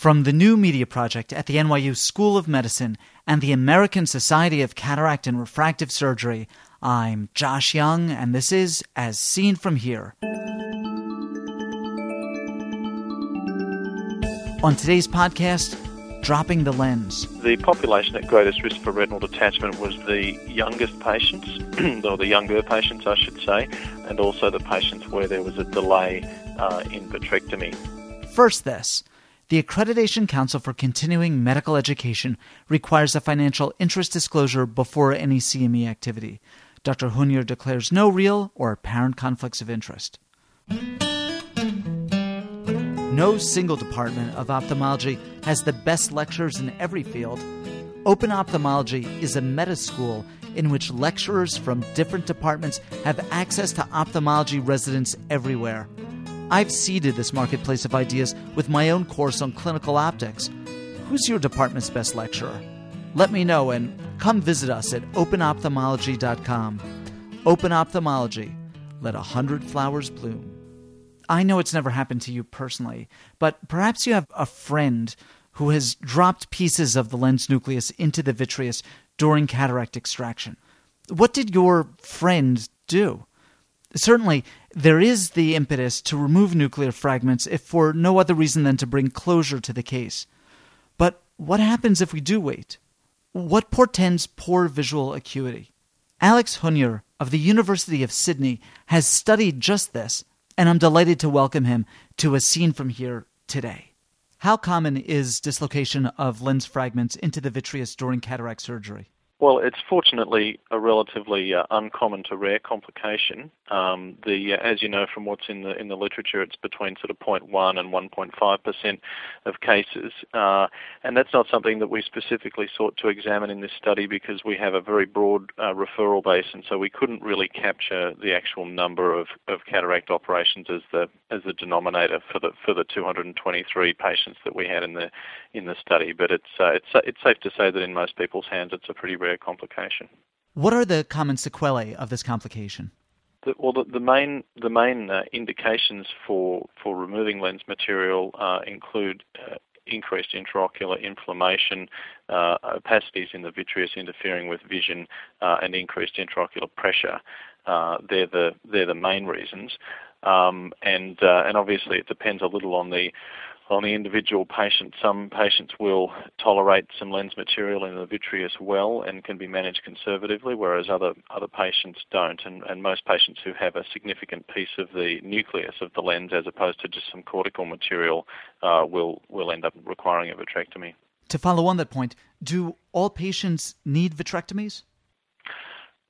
From the new media project at the NYU School of Medicine and the American Society of Cataract and Refractive Surgery, I'm Josh Young, and this is As Seen From Here. On today's podcast, dropping the lens. The population at greatest risk for retinal detachment was the youngest patients, or the younger patients, I should say, and also the patients where there was a delay uh, in vitrectomy. First, this. The Accreditation Council for Continuing Medical Education requires a financial interest disclosure before any CME activity. Dr. Hunyor declares no real or apparent conflicts of interest. No single department of ophthalmology has the best lecturers in every field. Open Ophthalmology is a meta school in which lecturers from different departments have access to ophthalmology residents everywhere. I've seeded this marketplace of ideas with my own course on clinical optics. Who's your department's best lecturer? Let me know and come visit us at openophthalmology.com. Open Ophthalmology. Let a hundred flowers bloom. I know it's never happened to you personally, but perhaps you have a friend who has dropped pieces of the lens nucleus into the vitreous during cataract extraction. What did your friend do? Certainly, there is the impetus to remove nuclear fragments if for no other reason than to bring closure to the case. But what happens if we do wait? What portends poor visual acuity? Alex Hunyor of the University of Sydney has studied just this, and I'm delighted to welcome him to As Seen From Here today. How common is dislocation of lens fragments into the vitreous during cataract surgery? Well, it's fortunately a relatively uh, uncommon to rare complication. Um, the, as you know from what's in the in the literature, it's between sort of 0.1 and 1.5 percent of cases, uh, and that's not something that we specifically sought to examine in this study because we have a very broad uh, referral base, and so we couldn't really capture the actual number of, of cataract operations as the as the denominator for the for the 223 patients that we had in the in the study. But it's uh, it's it's safe to say that in most people's hands, it's a pretty rare complication. What are the common sequelae of this complication? The, well, the, the, main the main uh, indications for for removing lens material uh, include uh, increased intraocular inflammation, uh, opacities in the vitreous interfering with vision, uh, and increased intraocular pressure. Uh, they're the they're the main reasons, um, and and obviously it depends a little on the on the individual patient. Some patients will tolerate some lens material in the vitreous well and can be managed conservatively, whereas other other patients don't. And, and most patients who have a significant piece of the nucleus of the lens, as opposed to just some cortical material, uh, will will end up requiring a vitrectomy. To follow on that point, do all patients need vitrectomies?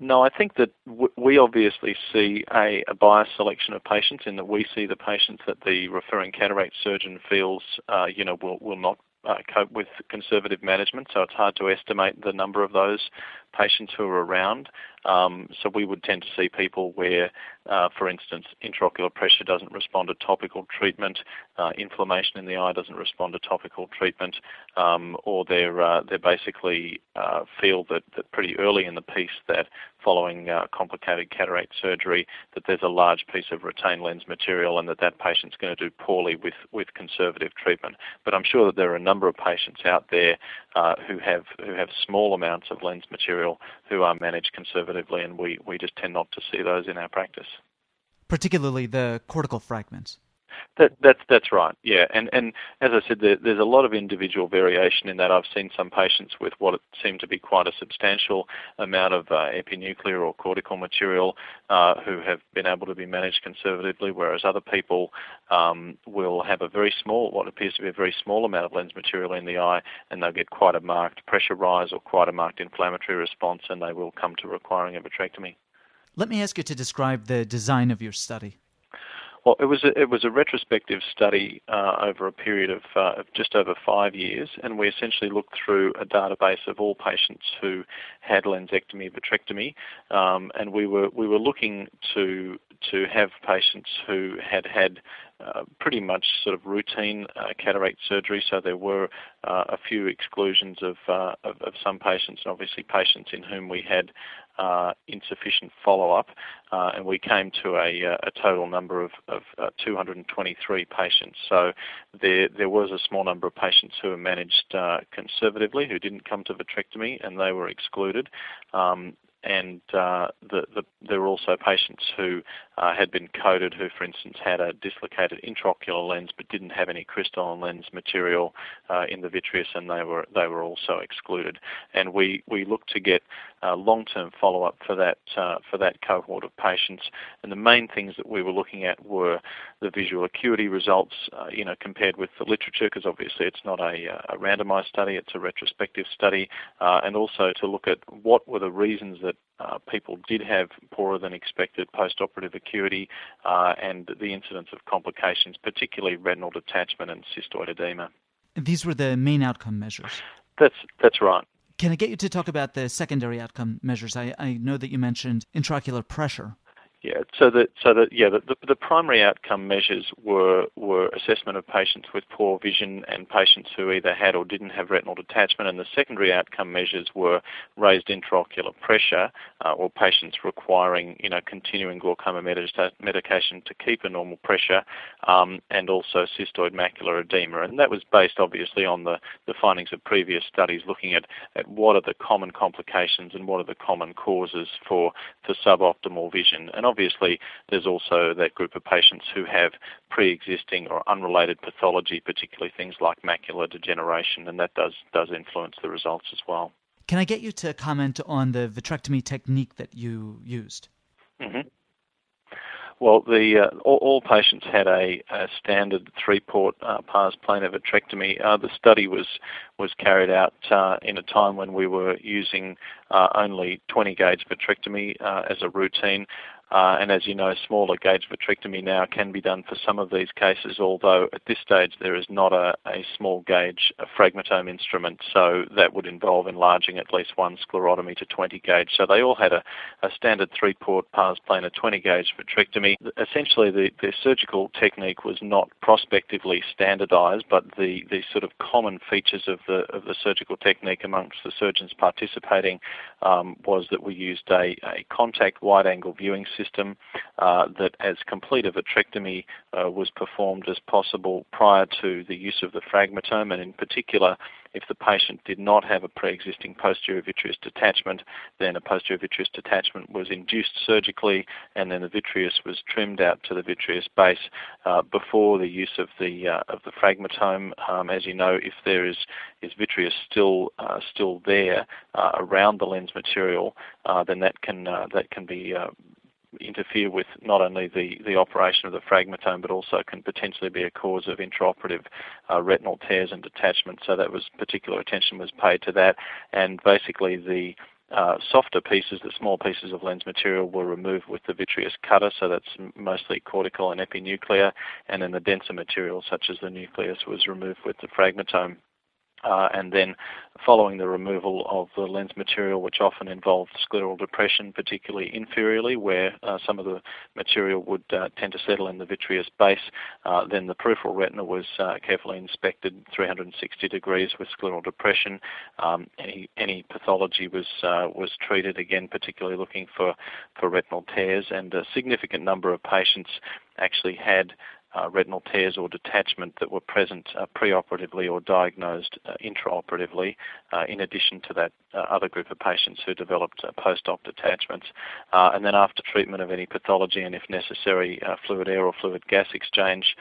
No, I think that we obviously see a, a biased selection of patients in that we see the patients that the referring cataract surgeon feels, uh, you know, will, will not uh, cope with conservative management. So it's hard to estimate the number of those patients who are around. Um, so we would tend to see people where, uh, for instance, intraocular pressure doesn't respond to topical treatment, uh, inflammation in the eye doesn't respond to topical treatment, um, or they're uh, they basically uh, feel that, that pretty early in the piece that following uh, complicated cataract surgery that there's a large piece of retained lens material and that that patient's going to do poorly with, with conservative treatment. But I'm sure that there are a number of patients out there uh, who have who have small amounts of lens material who are managed conservatively, and we, we just tend not to see those in our practice. Particularly the cortical fragments. That, that's that's right. Yeah, and and as I said, there, there's a lot of individual variation in that. I've seen some patients with what seemed to be quite a substantial amount of uh, epinuclear or cortical material uh, who have been able to be managed conservatively, whereas other people um, will have a very small, what appears to be a very small amount of lens material in the eye, and they'll get quite a marked pressure rise or quite a marked inflammatory response, and they will come to requiring a vitrectomy. Let me ask you to describe the design of your study. Well, it was a, it was a retrospective study uh, over a period of, uh, of, just over five years, and we essentially looked through a database of all patients who had lensectomy, vitrectomy, um, and we were we were looking to to have patients who had had uh, pretty much sort of routine uh, cataract surgery. So there were uh, a few exclusions of, uh, of, of some patients, and obviously patients in whom we had uh, insufficient follow-up, uh, and we came to a, uh, a total number of, of uh, 223 patients. So there, there was a small number of patients who were managed uh, conservatively, who didn't come to vitrectomy, and they were excluded. Um, and uh, the, the, there were also patients who uh, had been coded who, for instance, had a dislocated intraocular lens but didn't have any crystalline lens material uh, in the vitreous, and they were they were also excluded. And we, we looked to get uh, long-term follow-up for that uh, for that cohort of patients. And the main things that we were looking at were the visual acuity results, uh, you know, compared with the literature, because obviously it's not a, a, randomized study; it's a retrospective study, and also to look at what were the reasons that uh, people did have poorer than expected post-operative acuity uh, and the incidence of complications, particularly retinal detachment and cystoid edema. These were the main outcome measures. That's that's right. Can I get you to talk about the secondary outcome measures? I, I know that you mentioned intraocular pressure. Yeah, so that so that yeah, the, the, primary outcome measures were were assessment of patients with poor vision and patients who either had or didn't have retinal detachment, and the secondary outcome measures were raised intraocular pressure uh, or patients requiring you know continuing glaucoma medication to keep a normal pressure, um, and also cystoid macular edema, and that was based obviously on the, the findings of previous studies looking at, at what are the common complications and what are the common causes for for suboptimal vision. And obviously there's also that group of patients who have pre-existing or unrelated pathology, particularly things like macular degeneration, and that does does influence the results as well. Can I get you to comment on the vitrectomy technique that you used? Mm-hmm. Well, the uh, all, all, patients had a, a standard three-port uh, pars plana vitrectomy. Uh, the study was was carried out uh, in a time when we were using uh, only 20 gauge vitrectomy uh, as a routine. Uh, and as you know, smaller gauge vitrectomy now can be done for some of these cases, although at this stage there is not a, a small gauge a fragmentome instrument, so that would involve enlarging at least one sclerotomy to 20 gauge. So they all had a, a standard three-port pars plana 20 gauge vitrectomy. Essentially, the, the surgical technique was not prospectively standardized, but the, the sort of common features of the, of the surgical technique amongst the surgeons participating um, was that we used a, a contact wide-angle viewing system system uh, that as complete a vitrectomy uh, was performed as possible prior to the use of the fragmentome, and in particular, if the patient did not have a pre-existing posterior vitreous detachment, then a posterior vitreous detachment was induced surgically, and then the vitreous was trimmed out to the vitreous base uh, before the use of the uh, of the fragmentome. Um, as you know, if there is is vitreous still uh, still there uh, around the lens material, uh, then that can uh, that can be interfere with not only the, the operation of the fragmentome but also can potentially be a cause of intraoperative uh, retinal tears and detachment. So that was particular attention was paid to that, and basically the uh, softer pieces, the small pieces of lens material, were removed with the vitreous cutter, so that's mostly cortical and epinuclear, and then the denser material, such as the nucleus, was removed with the fragmentome. Uh, and then following the removal of the lens material, which often involved scleral depression, particularly inferiorly, where uh, some of the material would uh, tend to settle in the vitreous base, uh, then the peripheral retina was uh, carefully inspected 360 degrees with scleral depression. Um, any, any pathology was uh, was treated again, particularly looking for, for retinal tears, and a significant number of patients actually had retinal tears or detachment that were present uh, preoperatively or diagnosed uh, intraoperatively, uh, in addition to that uh, other group of patients who developed uh, post-op detachments. and then after treatment of any pathology and if necessary fluid air or fluid gas exchange,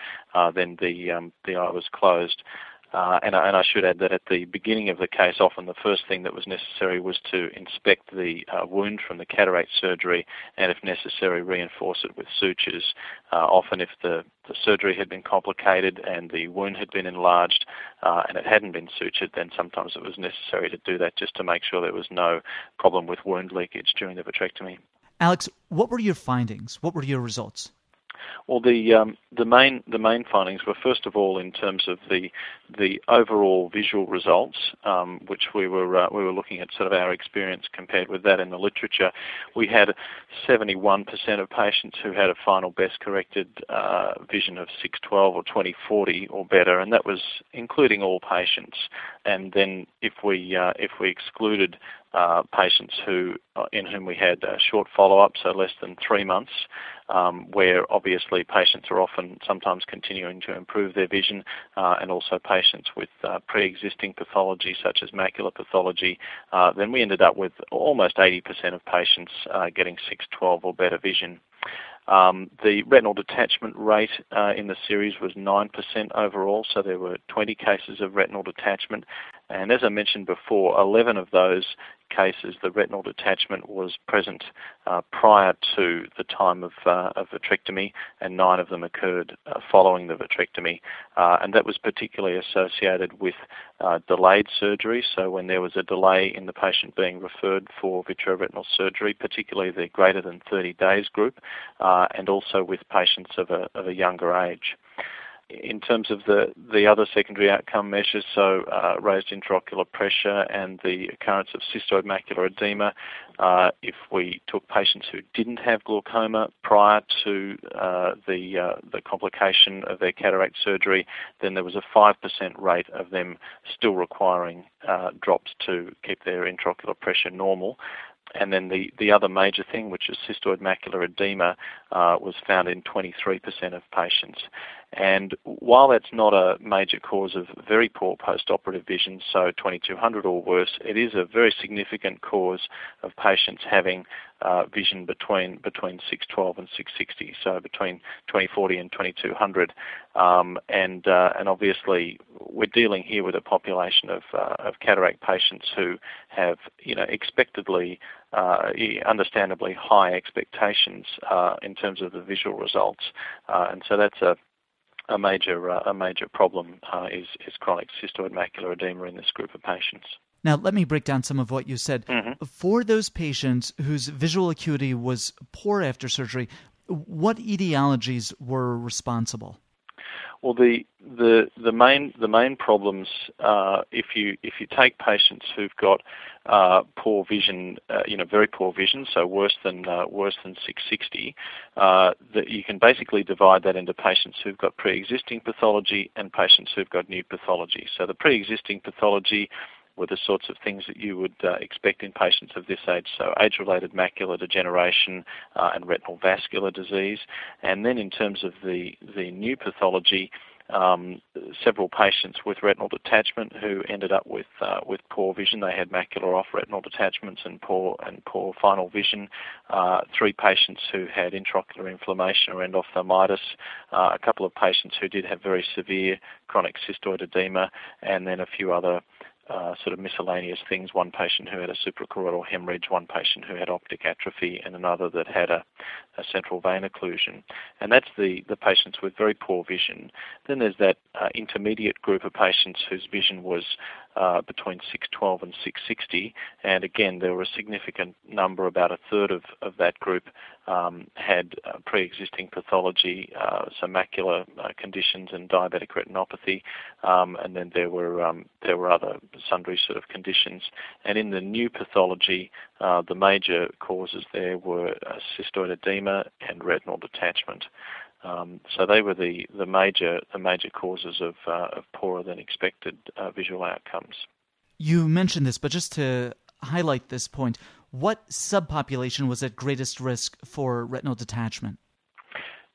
then the, um, the eye was closed. Uh, and, and, I should add that at the beginning of the case, often the first thing that was necessary was to inspect the uh, wound from the cataract surgery and, if necessary, reinforce it with sutures. Uh, often, if the, the, surgery had been complicated and the wound had been enlarged uh, and it hadn't been sutured, then sometimes it was necessary to do that just to make sure there was no problem with wound leakage during the vitrectomy. Alex, what were your findings? What were your results? Well, the um, the main the main findings were first of all in terms of the the overall visual results, um, which we were uh, we were looking at sort of our experience compared with that in the literature. We had 71% of patients who had a final best corrected uh, vision of 612 or 2040 or better, and that was including all patients. And then if we uh, if we excluded uh, patients who uh, in whom we had short follow-up, so less than three months, um, where obviously patients are often sometimes continuing to improve their vision, uh, and also patients with uh, pre-existing pathology such as macular pathology, uh, then we ended up with almost 80% of patients getting 612 or better vision. Um, the retinal detachment rate uh, in the series was 9% overall, so there were 20 cases of retinal detachment. And as I mentioned before, 11 of those cases, the retinal detachment was present uh, prior to the time of, uh, of, vitrectomy, and nine of them occurred uh, following the vitrectomy. Uh, and that was particularly associated with uh, delayed surgery. So, when there was a delay in the patient being referred for vitreoretinal surgery, particularly the greater than 30 days group, uh, and also with patients of a, of a younger age in terms of the, the other secondary outcome measures, so uh, raised intraocular pressure and the occurrence of cystoid macular edema, uh, if we took patients who didn't have glaucoma prior to uh, the, uh, the complication of their cataract surgery, then there was a 5% rate of them still requiring uh, drops to keep their intraocular pressure normal. And then the, the other major thing, which is cystoid macular edema, uh, was found in 23% of patients. And while that's not a major cause of very poor post-operative vision, so 2200 or worse, it is a very significant cause of patients having uh, vision between between 612 and 660, so between 2040 and 2200. Um, and uh, and obviously we're dealing here with a population of uh, of cataract patients who have you know expectedly uh, understandably high expectations uh, in terms of the visual results, uh, and so that's a a major uh, a major problem uh, is is chronic cystoid macular edema in this group of patients. Now, let me break down some of what you said. Mm-hmm. For those patients whose visual acuity was poor after surgery, what etiologies were responsible? Well, the the the main the main problems uh, if you if you take patients who've got uh, poor vision, uh, you know, very poor vision, so worse than uh, worse than 660, uh, that you can basically divide that into patients who've got pre-existing pathology and patients who've got new pathology. So the pre-existing pathology were the sorts of things that you would uh, expect in patients of this age, so age-related macular degeneration uh, and retinal vascular disease. And then in terms of the, the new pathology, um, several patients with retinal detachment who ended up with uh, with poor vision. They had macular off retinal detachments and poor and poor final vision. Uh, three patients who had intraocular inflammation or endophthalmitis. Uh, a couple of patients who did have very severe chronic cystoid edema, and then a few other uh, sort of miscellaneous things. One patient who had a suprachoroidal hemorrhage, one patient who had optic atrophy, and another that had a, a central vein occlusion. And that's the, the patients with very poor vision. Then there's that uh, intermediate group of patients whose vision was uh, between 612 and 660. And again, there were a significant number, about a third of, of that group um, had uh, pre-existing pathology, uh, some macular uh, conditions and diabetic retinopathy, um, and then there were um, there were other sundry sort of conditions. And in the new pathology, uh, the major causes there were uh, cystoid edema and retinal detachment. Um, so they were the, the major the major causes of, uh, of poorer than expected uh, visual outcomes. You mentioned this, but just to highlight this point, what subpopulation was at greatest risk for retinal detachment?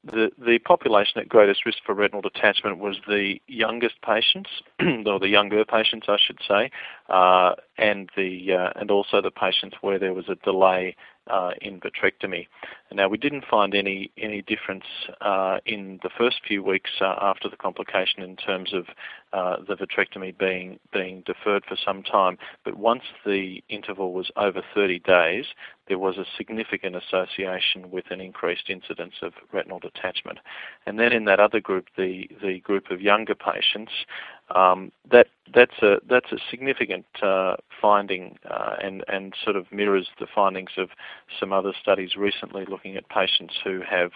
The, the population at greatest risk for retinal detachment was the youngest patients, or the younger patients, I should say, uh, and the uh, and also the patients where there was a delay uh, in vitrectomy. Now, we didn't find any any difference uh, in the first few weeks uh, after the complication in terms of uh, the vitrectomy being being deferred for some time. But once the interval was over 30 days, there was a significant association with an increased incidence of retinal detachment. And then in that other group, the the group of younger patients, um, that that's a that's a significant uh, finding uh, and and sort of mirrors the findings of some other studies recently looking at patients who have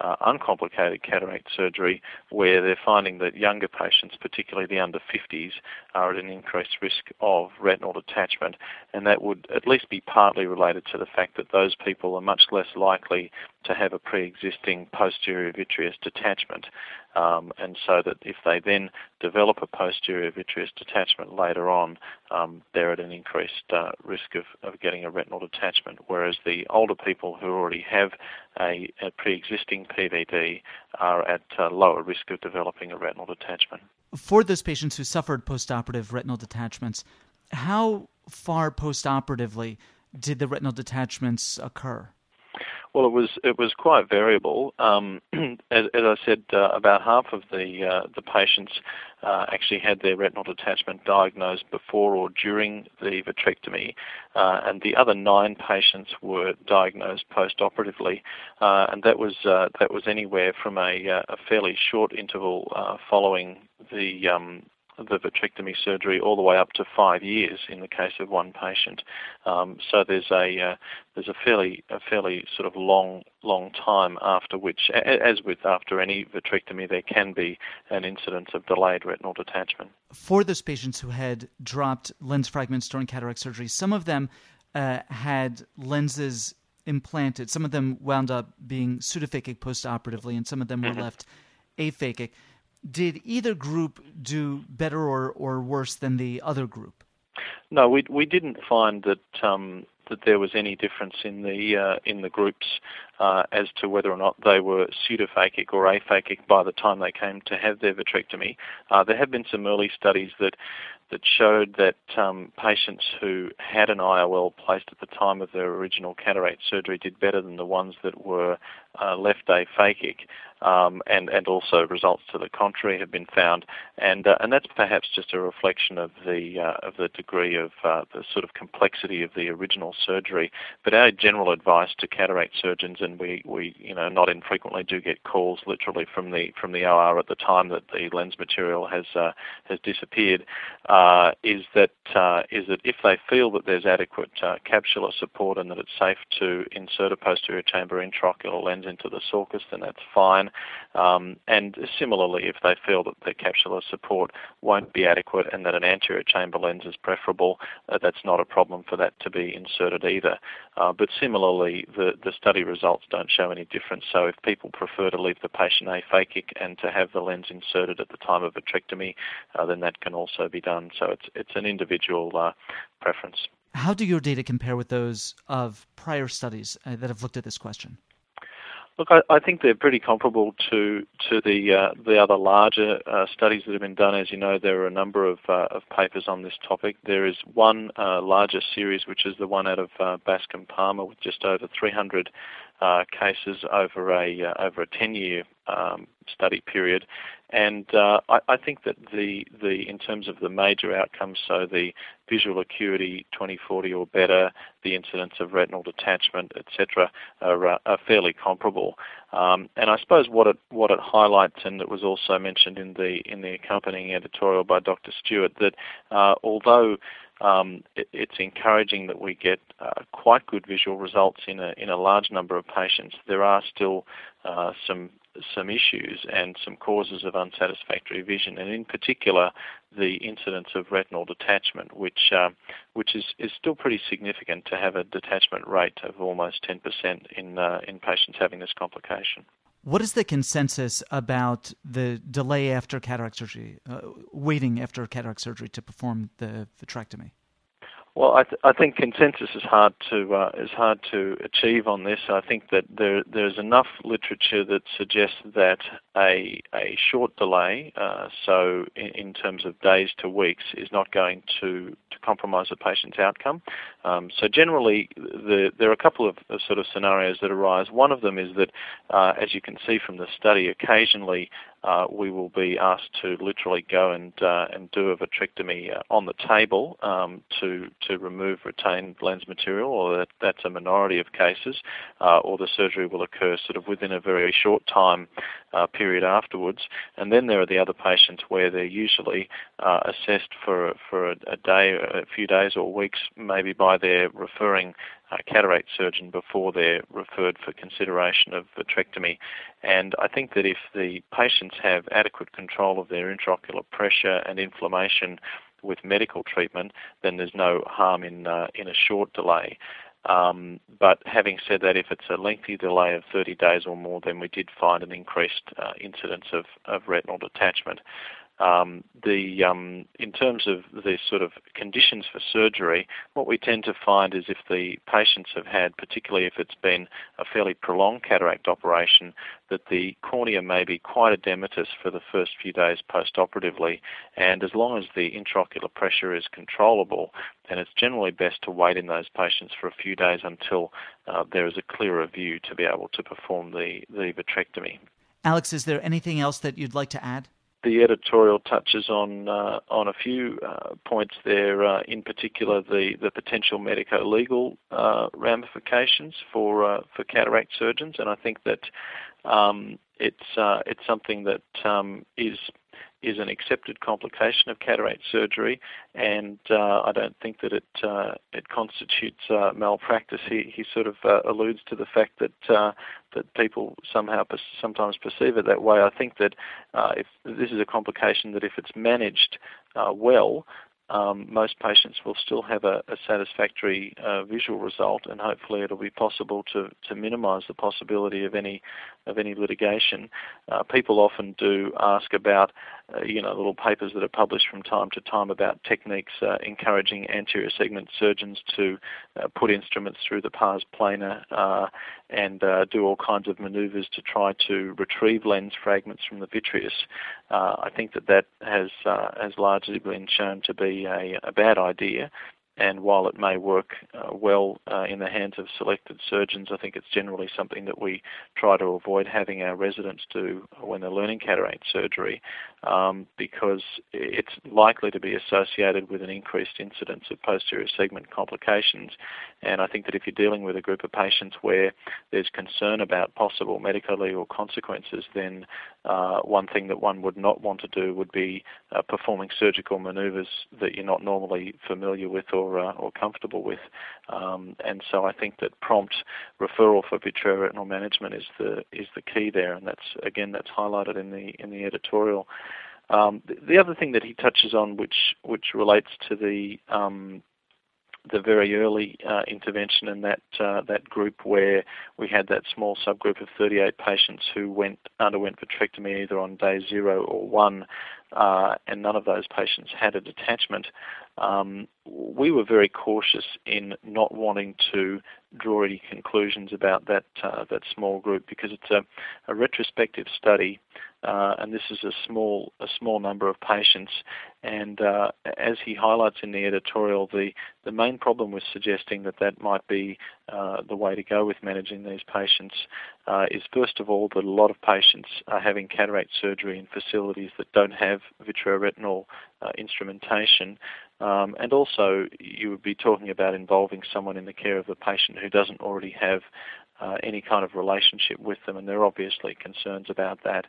uh, uncomplicated cataract surgery, where they're finding that younger patients, particularly the under 50s, are at an increased risk of retinal detachment, and that would at least be partly related to the fact that those people are much less likely to have a pre-existing posterior vitreous detachment. Um, and so that if they then develop a posterior vitreous detachment later on, um, they're at an increased uh, risk of, of getting a retinal detachment. Whereas the older people who already have a, a pre-existing PVD are at uh, lower risk of developing a retinal detachment. For those patients who suffered postoperative retinal detachments, how far postoperatively did the retinal detachments occur? Well, it was it was quite variable. Um, as, as, I said, uh, about half of the uh, the patients uh, actually had their retinal detachment diagnosed before or during the vitrectomy, uh, and the other nine patients were diagnosed post-operatively, uh, and that was uh, that was anywhere from a, a fairly short interval following the um, the vitrectomy surgery all the way up to five years in the case of one patient. Um, so there's a uh, there's a fairly a fairly sort of long long time after which, as with after any vitrectomy, there can be an incidence of delayed retinal detachment. For those patients who had dropped lens fragments during cataract surgery, some of them uh, had lenses implanted. Some of them wound up being pseudophakic postoperatively, and some of them were mm-hmm. left aphakic did either group do better or, or worse than the other group? No, we we didn't find that um, that there was any difference in the uh, in the groups uh, as to whether or not they were pseudophakic or aphakic by the time they came to have their vitrectomy. Uh, there have been some early studies that that showed that um, patients who had an IOL placed at the time of their original cataract surgery did better than the ones that were uh, left aphakic, um, and and also results to the contrary have been found, and uh, and that's perhaps just a reflection of the uh, of the degree of uh, the sort of complexity of the original surgery. But our general advice to cataract surgeons, and we, we you know not infrequently do get calls literally from the from the OR at the time that the lens material has uh, has disappeared, uh, is that is that if they feel that there's adequate capsular support and that it's safe to insert a posterior chamber intraocular lens into the sulcus, then that's fine. Um, and similarly, if they feel that the capsular support won't be adequate and that an anterior chamber lens is preferable, uh, that's not a problem for that to be inserted either. Uh, but similarly, the, the study results don't show any difference. So if people prefer to leave the patient aphakic and to have the lens inserted at the time of vitrectomy, uh, then that can also be done. So it's, it's an individual uh, preference. How do your data compare with those of prior studies uh, that have looked at this question? Look, I, I, think they're pretty comparable to to the uh, the other larger uh, studies that have been done. As you know, there are a number of uh, of papers on this topic. There is one uh, larger series, which is the one out of uh, Bascom Palmer, with just over 300 uh, cases over a uh, over a 10 year um, study period, and uh, I, I, think that the the in terms of the major outcomes, so the visual acuity 2040 or better, the incidence of retinal detachment, etc., are, uh, are, fairly comparable. Um, and I suppose what it what it highlights, and it was also mentioned in the in the accompanying editorial by Dr. Stewart, that uh, although um, it, it's encouraging that we get uh, quite good visual results in a, in a large number of patients. There are still uh, some some issues and some causes of unsatisfactory vision, and in particular, the incidence of retinal detachment, which uh, which is, is still pretty significant to have a detachment rate of almost 10% in uh, in patients having this complication. What is the consensus about the delay after cataract surgery, uh, waiting after cataract surgery to perform the vitrectomy? Well, I, th- I think consensus is hard to uh, is hard to achieve on this. I think that there there's enough literature that suggests that a a short delay, uh, so in, in, terms of days to weeks, is not going to, to compromise a patient's outcome. Um, so generally, the, there are a couple of, of, sort of scenarios that arise. One of them is that, uh, as you can see from the study, occasionally uh, we will be asked to literally go and uh, and do a vitrectomy uh, on the table um, to to remove retained lens material, or that, that's a minority of cases, uh, or the surgery will occur sort of within a very short time uh, period afterwards. And then there are the other patients where they're usually assessed for for a, a day, a few days, or weeks, maybe by their referring cataract surgeon before they're referred for consideration of vitrectomy. And I think that if the patients have adequate control of their intraocular pressure and inflammation with medical treatment, then there's no harm in uh, in a short delay. Um, but having said that, if it's a lengthy delay of 30 days or more, then we did find an increased uh, incidence of, of retinal detachment. Um, the um, in terms of the sort of conditions for surgery, what we tend to find is if the patients have had, particularly if it's been a fairly prolonged cataract operation, that the cornea may be quite edematous for the first few days post-operatively, and as long as the intraocular pressure is controllable, then it's generally best to wait in those patients for a few days until uh, there is a clearer view to be able to perform the, the vitrectomy. Alex, is there anything else that you'd like to add? The editorial touches on uh, on a few uh, points there. Uh, in particular, the, the potential medico-legal uh, ramifications for uh, for cataract surgeons, and I think that um, it's uh, it's something that um, is is an accepted complication of cataract surgery, and uh, I don't think that it uh, it constitutes uh, malpractice. He he sort of uh, alludes to the fact that uh, that people somehow per- sometimes perceive it that way. I think that uh, if this is a complication that if it's managed well, um, most patients will still have a, a satisfactory uh, visual result, and hopefully it'll be possible to, to minimise the possibility of any of any litigation. Uh, people often do ask about, uh, you know, little papers that are published from time to time about techniques uh, encouraging anterior segment surgeons to uh, put instruments through the pars plana uh, and do all kinds of manoeuvres to try to retrieve lens fragments from the vitreous. I think that that has has largely been shown to be a, a bad idea. And while it may work uh, well uh, in the hands of selected surgeons, I think it's generally something that we try to avoid having our residents do when they're learning cataract surgery um, because it's likely to be associated with an increased incidence of posterior segment complications. And I think that if you're dealing with a group of patients where there's concern about possible medical legal consequences, then uh, one thing that one would not want to do would be uh, performing surgical maneuvers that you're not normally familiar with or or, uh, or comfortable with. Um, and so I think that prompt referral for vitreoretinal management is the is the key there, and that's again that's highlighted in the in the editorial. Um, the, the, other thing that he touches on, which which relates to the um, the very early uh, intervention in that uh, that group where we had that small subgroup of 38 patients who went underwent vitrectomy either on day zero or one, uh, and none of those patients had a detachment. Um, we were very cautious in not wanting to draw any conclusions about that uh, that small group because it's a, a retrospective study, uh, and this is a small a small number of patients. And uh, as he highlights in the editorial, the the main problem with suggesting that that might be uh, the way to go with managing these patients uh, is first of all that a lot of patients are having cataract surgery in facilities that don't have vitreoretinal uh, instrumentation. Um, and also, you would be talking about involving someone in the care of the patient who doesn't already have uh, any kind of relationship with them, and there are obviously concerns about that.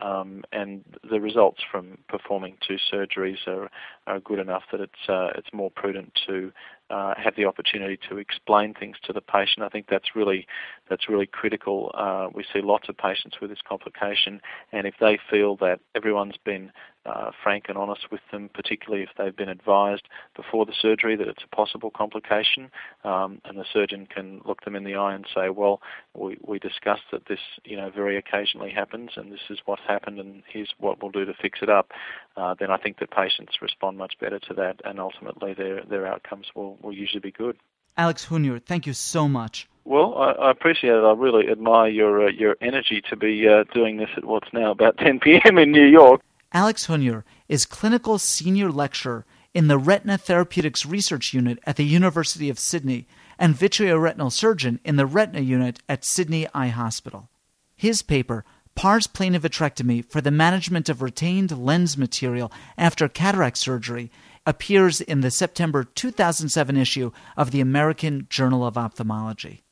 Um, and the results from performing two surgeries are, are good enough that it's uh, it's more prudent to uh, have the opportunity to explain things to the patient. I think that's really that's really critical. Uh, we see lots of patients with this complication, and if they feel that everyone's been uh, frank and honest with them, particularly if they've been advised before the surgery that it's a possible complication, um, and the surgeon can look them in the eye and say, "Well, we, we discussed that this, you know, very occasionally happens, and this is what's happened, and here's what we'll do to fix it up." Uh, then I think that patients respond much better to that, and ultimately their their outcomes will will usually be good. Alex Hunyor, thank you so much. Well, I, I appreciate it. I really admire your uh, your energy to be uh, doing this at what's now about 10 p.m. in New York. Alex Hunyor is clinical senior lecturer in the Retina Therapeutics Research Unit at the University of Sydney and vitreoretinal surgeon in the Retina Unit at Sydney Eye Hospital. His paper, Pars plana vitrectomy for the management of retained lens material after cataract surgery, appears in the September 2007 issue of the American Journal of Ophthalmology.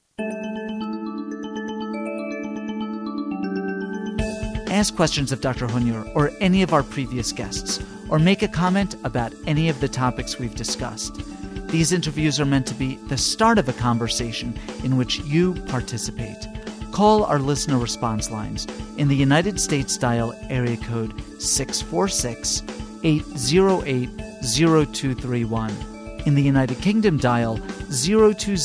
Ask questions of Dr. Hunyor or any of our previous guests, or make a comment about any of the topics we've discussed. These interviews are meant to be the start of a conversation in which you participate. Call our listener response lines in the United States dial area code 646 808 0231 In the United Kingdom, dial 020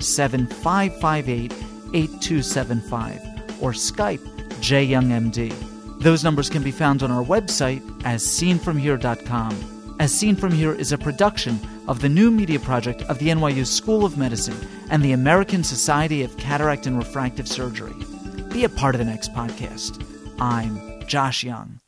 7558 8275 or Skype jyoungmd. Those numbers can be found on our website as seenfromhere.com. As Seen From Here is a production of the new media project of the NYU School of Medicine and the American Society of Cataract and Refractive Surgery. Be a part of the next podcast. I'm Josh Young.